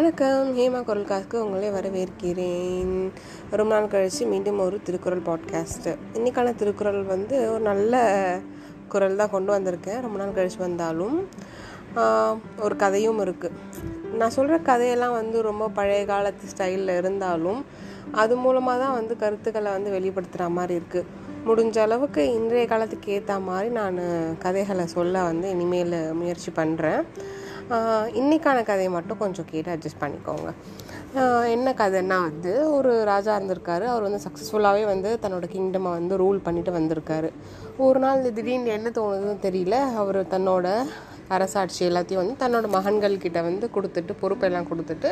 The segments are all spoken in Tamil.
வணக்கம். ஹேமா குரல்காக்கு உங்களே வரவேற்கிறேன். ரொம்ப நாள் கழித்து மீண்டும் ஒரு திருக்குறள் பாட்காஸ்ட்டு இன்றைக்கான திருக்குறள் வந்து ஒரு நல்ல குரல் தான் கொண்டு வந்திருக்கேன். ரொம்ப நாள் கழித்து வந்தாலும் ஒரு கதையும் இருக்குது நான் சொல்கிற கதையெல்லாம் வந்து ரொம்ப பழைய காலத்து ஸ்டைலில் இருந்தாலும் அது மூலமாக தான் வந்து கருத்துக்களை வந்து வெளிப்படுத்துகிற மாதிரி இருக்குது முடிஞ்ச அளவுக்கு இன்றைய காலத்துக்கு ஏற்ற மாதிரி நான் கதைகளை சொல்ல வந்து இனிமேல் முயற்சி பண்ணுறேன் இன்றைக்கான கதையை மட்டும் கொஞ்சம் கேட்டு அட்ஜஸ்ட் பண்ணிக்கோங்க. என்ன கதைன்னா வந்து ஒரு ராஜா இருந்திருக்காரு. அவர் வந்து சக்ஸஸ்ஃபுல்லாகவே வந்து தன்னோட கிங்டமை வந்து ரூல் பண்ணிட்டு வந்திருக்காரு. ஒரு நாள் திடீர்னு என்ன தோணுதுன்னு தெரியல. அவர் தன்னோட அரசாட்சி எல்லாத்தையும் வந்து தன்னோட மகன்கள்கிட்ட வந்து கொடுத்துட்டு பொறுப்பெல்லாம் கொடுத்துட்டு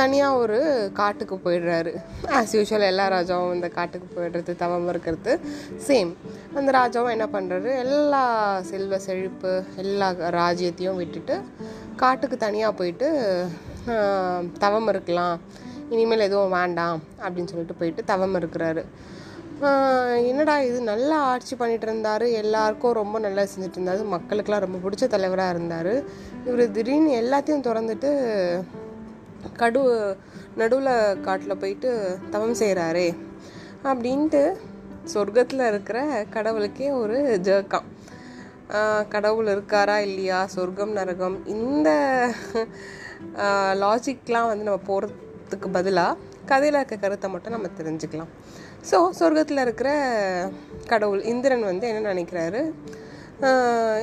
தனியாக ஒரு காட்டுக்கு போயிடுறாரு. ஆஸ் யூஷுவல் எல்லா ராஜாவும் இந்த காட்டுக்கு போயிடுறது தவம் இருக்கிறது. சேம் அந்த ராஜாவும் என்ன பண்ணுறாரு எல்லா செல்வ செழிப்பு எல்லா ராஜ்யத்தையும் விட்டுட்டு காட்டுக்கு தனியாக போயிட்டு தவம் இருக்கலாம். இனிமேல் எதுவும் வேண்டாம் அப்படின்னு சொல்லிட்டு போயிட்டு தவம் இருக்கிறாரு. என்னடா இது? நல்லா ஆட்சி பண்ணிட்டு இருந்தார். எல்லாருக்கும் ரொம்ப நல்லா செஞ்சுட்டு இருந்தார். மக்களுக்கெல்லாம் ரொம்ப பிடிச்ச தலைவராக இருந்தார். இவர் திடீர்னு எல்லாத்தையும் திறந்துட்டு கடு நடுவில் காட்டில் போயிட்டு தவம் செய்கிறாரே அப்படின்ட்டு சொர்க்கத்தில் இருக்கிற கடவுளுக்கே ஒரு ஜேர்க்கான் கடவுள் இருக்காரா இல்லையா? சொர்க்கம் நரகம் இந்த லாஜிக்லாம் வந்து நம்ம போகிறதுக்கு பதிலாக கதையில் இருக்க கருத்தை மட்டும் நம்ம தெரிஞ்சுக்கலாம். ஸோ சொர்க்கத்தில் இருக்கிற கடவுள் இந்திரன் வந்து என்ன நினைக்கிறாரு?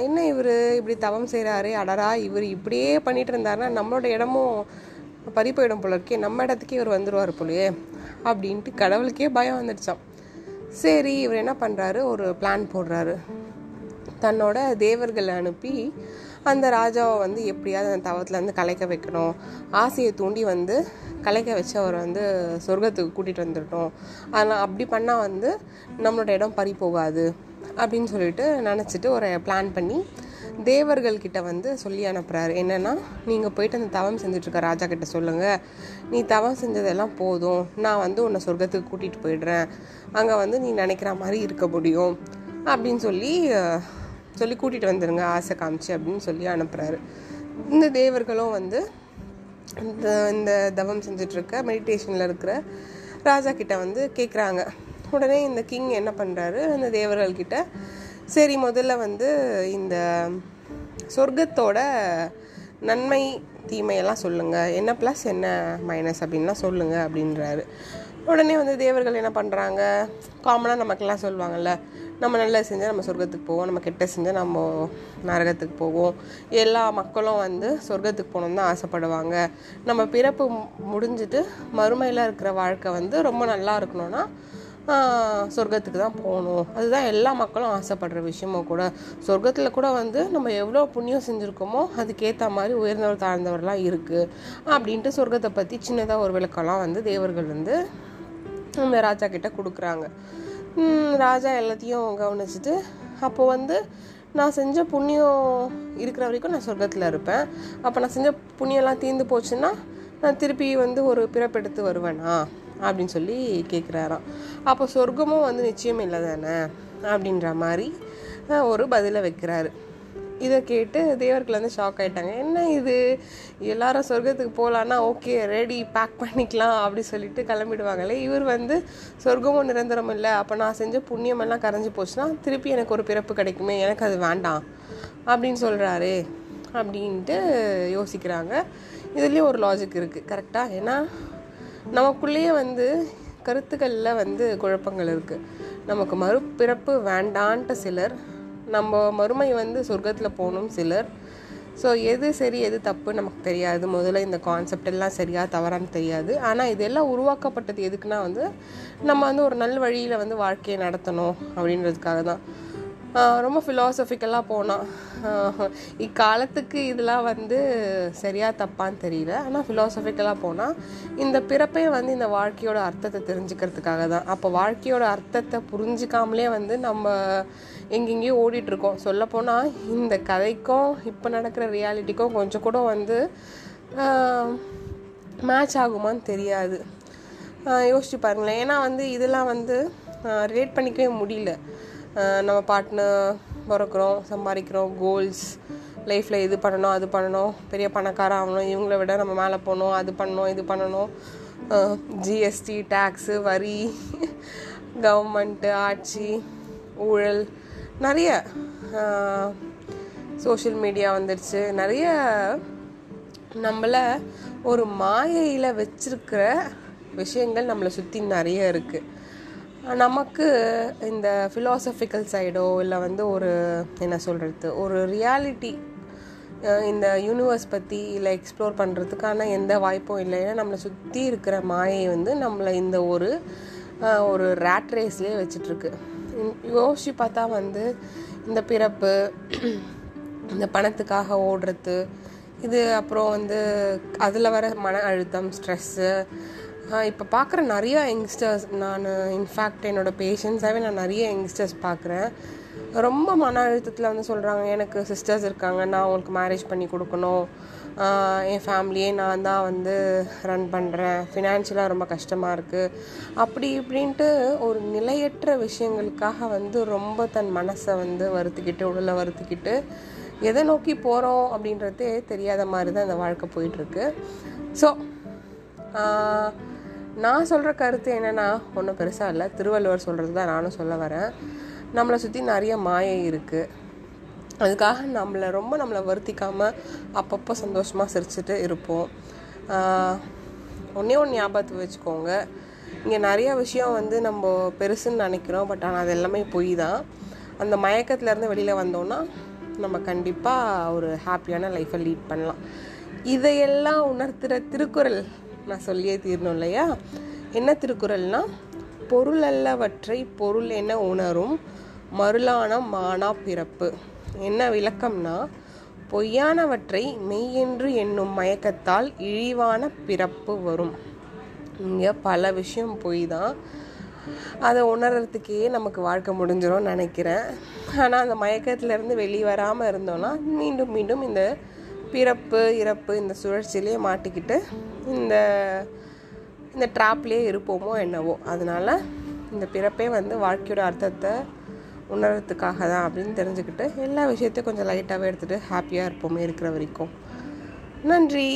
என்ன இவர் இப்படி தவம் செய்கிறாரு அடரா இவர் இப்படியே பண்ணிகிட்டு இருந்தாருன்னா நம்மளோட இடமும் பறி போயிடும் போல இருக்கே நம்ம இடத்துக்கே இவர் வந்துடுவார் போலயே அப்படின்ட்டு கடவுளுக்கே பயம் வந்துடுச்சான் சரி இவர் என்ன பண்ணுறாரு ஒரு பிளான் போடுறாரு. தன்னோட தேவர்களை அனுப்பி அந்த ராஜாவை வந்து எப்படியாவது அந்த தவத்துலேருந்து கலைக்க வைக்கணும். ஆசையை தூண்டி வந்து கலைக்க வச்சு அவரை வந்து சொர்க்கத்துக்கு கூட்டிகிட்டு வந்துட்டோம் அதனால் அப்படி பண்ணால் வந்து நம்மளோட இடம் பறி போகாது அப்படின்னு சொல்லிட்டு நினச்சிட்டு ஒரு பிளான் பண்ணி தேவர்கள்கிட்ட வந்து சொல்லி அனுப்புகிறாரு என்னென்னா நீங்கள் போயிட்டு அந்த தவம் செஞ்சுட்ருக்க ராஜா கிட்ட சொல்லுங்கள் நீ தவம் செஞ்சதெல்லாம் போதும். நான் வந்து உன்னை சொர்க்கத்துக்கு கூட்டிகிட்டு போயிடுறேன். அங்கே வந்து நீ நினைக்கிற மாதிரி இருக்க முடியும். அப்படின்னு சொல்லி சொல்லி கூட்டிகிட்டு வந்துடுங்க ஆசை காமிச்சு அப்படின்னு சொல்லி அனுப்புகிறாரு இந்த தேவர்களும் வந்து இந்த இந்த தவம் செஞ்சிட்ருக்க மெடிடேஷனில் இருக்கிற ராஜா கிட்ட வந்து கேட்குறாங்க உடனே இந்த கிங் என்ன பண்ணுறாரு அந்த தேவர்கள்கிட்ட சரி முதல்ல வந்து இந்த சொர்க்கத்தோட நன்மை தீமையெல்லாம் சொல்லுங்கள் என்ன ப்ளஸ் என்ன மைனஸ் அப்படின்லாம் சொல்லுங்கள் அப்படின்றாரு. உடனே வந்து தேவர்கள் என்ன பண்ணுறாங்க காமனாக நமக்கெல்லாம் சொல்லுவாங்கல்ல நம்ம நல்லது செஞ்சால் நம்ம சொர்க்கத்துக்கு போவோம் நம்ம கெட்ட செஞ்சால் நம்ம நரகத்துக்கு போவோம். எல்லா மக்களும் வந்து சொர்க்கத்துக்கு போகணுன்னு தான் ஆசைப்படுவாங்க. நம்ம பிறப்பு முடிஞ்சிட்டு மறுமையில் இருக்கிற வாழ்க்கை வந்து ரொம்ப நல்லா இருக்கணும்னா சொர்க்கத்துக்கு தான் போகணும். அதுதான் எல்லா மக்களும் ஆசைப்படுற விஷயமும் கூட. சொர்க்கத்தில் கூட வந்து நம்ம எவ்வளோ புண்ணியம் செஞ்சுருக்கோமோ அதுக்கேற்ற மாதிரி உயர்ந்தவர் தாழ்ந்தவர்லாம் இருக்குது அப்படின்ட்டு சொர்க்கத்தை பற்றி சின்னதாக ஒரு விளக்கம்லாம் வந்து தேவர்கள் வந்து அந்த ராஜா கிட்ட கொடுக்குறாங்க. ராஜா எல்லாத்தையும் கவனிச்சுட்டு அப்போ வந்து நான் செஞ்ச புண்ணியம் இருக்கிற வரைக்கும் நான் சொர்க்கத்தில் இருப்பேன். அப்போ நான் செஞ்ச புண்ணியம்லாம் தீர்ந்து போச்சுன்னா நான் திருப்பி வந்து ஒரு பிறப்பெடுத்து வருவேனா? அப்படின்னு சொல்லி கேட்குறாராம் அப்போ சொர்க்கமும் வந்து நிச்சயம் இல்லை தானே அப்படின்ற மாதிரி ஒரு பதிலை வைக்கிறாரு. இதை கேட்டு தேவர்கள் வந்து ஷாக் ஆகிட்டாங்க என்ன இது? எல்லாரும் சொர்க்கத்துக்கு போகலான்னா ஓகே ரெடி பேக் பண்ணிக்கலாம் அப்படி சொல்லிட்டு கிளம்பிடுவாங்களே. இவர் வந்து சொர்க்கமும் நிரந்தரம் இல்லை. அப்போ நான் செஞ்ச புண்ணியமெல்லாம் கரைஞ்சி போச்சுன்னா திருப்பி எனக்கு ஒரு பிறப்பு கிடைக்குமே. எனக்கு அது வேண்டாம். அப்படின்னு சொல்கிறாரு அப்படின்ட்டு யோசிக்கிறாங்க. இதுலேயும் ஒரு லாஜிக் இருக்குது கரெக்டாக ஏன்னா நமக்குள்ளேயே வந்து கருத்துக்களில் வந்து குழப்பங்கள் இருக்குது நமக்கு மறுபிறப்பு வேண்டான்ட்ட சிலர் நம்ம மறுமை வந்து சொர்க்கத்தில் போகணும் சிலர். ஸோ எது சரி எது தப்பு நமக்கு தெரியாது. முதல்ல இந்த கான்செப்ட் எல்லாம் சரியாக தவறான்னு தெரியாது. ஆனால் இதெல்லாம் உருவாக்கப்பட்டது எதுக்குன்னா வந்து நம்ம வந்து ஒரு நல்ல வழியில் வந்து வாழ்க்கையை நடத்தணும் அப்படின்றதுக்காக தான் ரொம்ப ஃபிலாசபிக்கலாக போனால் இக்காலத்துக்கு இதெல்லாம் வந்து சரியாக தப்பான்னு தெரியல. ஆனால் ஃபிலாசபிக்கலாக போனால் இந்த பிறப்பே வந்து இந்த வாழ்க்கையோட அர்த்தத்தை தெரிஞ்சுக்கிறதுக்காக தான். அப்போ வாழ்க்கையோட அர்த்தத்தை புரிஞ்சிக்காமலே வந்து நம்ம எங்கெங்கேயோ ஓடிட்டுருக்கோம். சொல்லப்போனால் இந்த கதைக்கும் இப்போ நடக்கிற ரியாலிட்டிக்கும் கொஞ்சம் கூட வந்து மேட்ச் ஆகுமான்னு தெரியாது. யோசிச்சு பாருங்களேன். ஏன்னா வந்து இதெல்லாம் வந்து ரிலேட் பண்ணிக்கவே முடியல. நம்ம பாட்னர் பிறக்கிறோம் சம்பாதிக்கிறோம் கோல்ஸ் லைஃப்பில் இது பண்ணணும் அது பண்ணணும் பெரிய பணக்கார ஆகணும் இவங்கள விட நம்ம மேலே போகணும் அது பண்ணணும் இது பண்ணணும். ஜிஎஸ்டி டேக்ஸு வரி கவர்மெண்ட்டு ஆட்சி ஊழல் நிறைய சோஷியல் மீடியா வந்துடுச்சு நிறைய நம்மளை ஒரு மாயையில் வச்சிருக்கிற விஷயங்கள் நம்மளை சுற்றி நிறைய இருக்குது நமக்கு இந்த ஃபிலாசபிக்கல் சைடோ இல்லை வந்து ஒரு என்ன சொல்கிறது ஒரு ரியாலிட்டி இந்த யூனிவர்ஸ் பற்றி இல்லை எக்ஸ்ப்ளோர் பண்ணுறதுக்கான எந்த வாய்ப்பும் இல்லை. ஏன்னா நம்மளை சுற்றி இருக்கிற மாயை வந்து நம்மளை இந்த ஒரு ஒரு ரேட் ரேஸ்லேயே வச்சிட்ருக்கு. யோசிச்சு பார்த்தா வந்து இந்த பிறப்பு இந்த பணத்துக்காக ஓடுறது இது அப்புறம் வந்து அதில் வர மன அழுத்தம் ஸ்ட்ரெஸ்ஸு இப்போ பார்க்குற நிறைய யங்ஸ்டர்ஸ் நான் இன்ஃபேக்ட் என்னோடய பேஷன்ஸாகவே நான் நிறைய யங்ஸ்டர்ஸ் பார்க்குறேன் ரொம்ப மன அழுத்தத்தில் வந்து சொல்கிறாங்க எனக்கு சிஸ்டர்ஸ் இருக்காங்க நான் அவங்களுக்கு மேரேஜ் பண்ணி கொடுக்கணும். என் ஃபேமிலியே நான் தான் வந்து ரன் பண்ணுறேன் ஃபினான்ஷியலாக ரொம்ப கஷ்டமாக இருக்குது அப்படி இப்படின்ட்டு ஒரு நிலையற்ற விஷயங்களுக்காக வந்து ரொம்ப தன் மனசை வந்து வருத்திக்கிட்டு உடலை வருத்திக்கிட்டு எதை நோக்கி போகிறோம் அப்படின்றதே தெரியாத மாதிரி தான் இந்த வாழ்க்கை போயிட்டுருக்கு ஸோ நான் சொல்கிற கருத்து என்னென்னா ஒன்றும் பெருசாக இல்லை. திருவள்ளுவர் சொல்கிறது தான் நானும் சொல்ல வரேன். நம்மளை சுற்றி நிறைய மாயை இருக்குது அதுக்காக நம்மளை ரொம்ப நம்மளை வருத்திக்காமல் அப்பப்போ சந்தோஷமாக சிரிச்சுட்டு இருப்போம். ஒன்றே ஒன்று ஞாபகத்தை வச்சுக்கோங்க. இங்கே நிறைய விஷயம் வந்து நம்ம பெருசுன்னு நினைக்கிறோம். பட் ஆனால் அது எல்லாமே பொய் தான். அந்த மயக்கத்துலேருந்து வெளியில் வந்தோன்னா நம்ம கண்டிப்பாக ஒரு ஹாப்பியான லைஃப்பை லீட் பண்ணலாம். இதையெல்லாம் உணர்த்துகிற திருக்குறள் நான் சொல்லியே தீரணும் இல்லையா? என்ன திருக்குறள்னா பொருள் அல்லவற்றை பொருள் என உணரும் மருளான மானா பிறப்பு. என்ன விளக்கம்னா பொய்யானவற்றை மெய்யென்று என்னும் மயக்கத்தால் இழிவான பிறப்பு வரும். இங்கே பல விஷயம் பொய் தான் அதை உணர்கிறதுக்கே நமக்கு வாழ்க்கை முடிஞ்சிடும் நினைக்கிறேன். ஆனால் அந்த மயக்கத்துலேருந்து வெளியே வராமல் இருந்தோன்னா மீண்டும் மீண்டும் இந்த பிறப்பு இறப்பு இந்த சுழற்சியிலே மாட்டிக்கிட்டு இந்த இந்த ட்ராப்லேயே இருப்போமோ என்னவோ. அதனால் இந்த பிறப்பே வந்து வாழ்க்கையோட அர்த்தத்தை உணர்றதுக்காக தான் அப்படின்னு தெரிஞ்சுக்கிட்டு எல்லா விஷயத்தையும் கொஞ்சம் லைட்டாகவே எடுத்துகிட்டு ஹாப்பியாக இருப்போமே இருக்கிற வரைக்கும். நன்றி.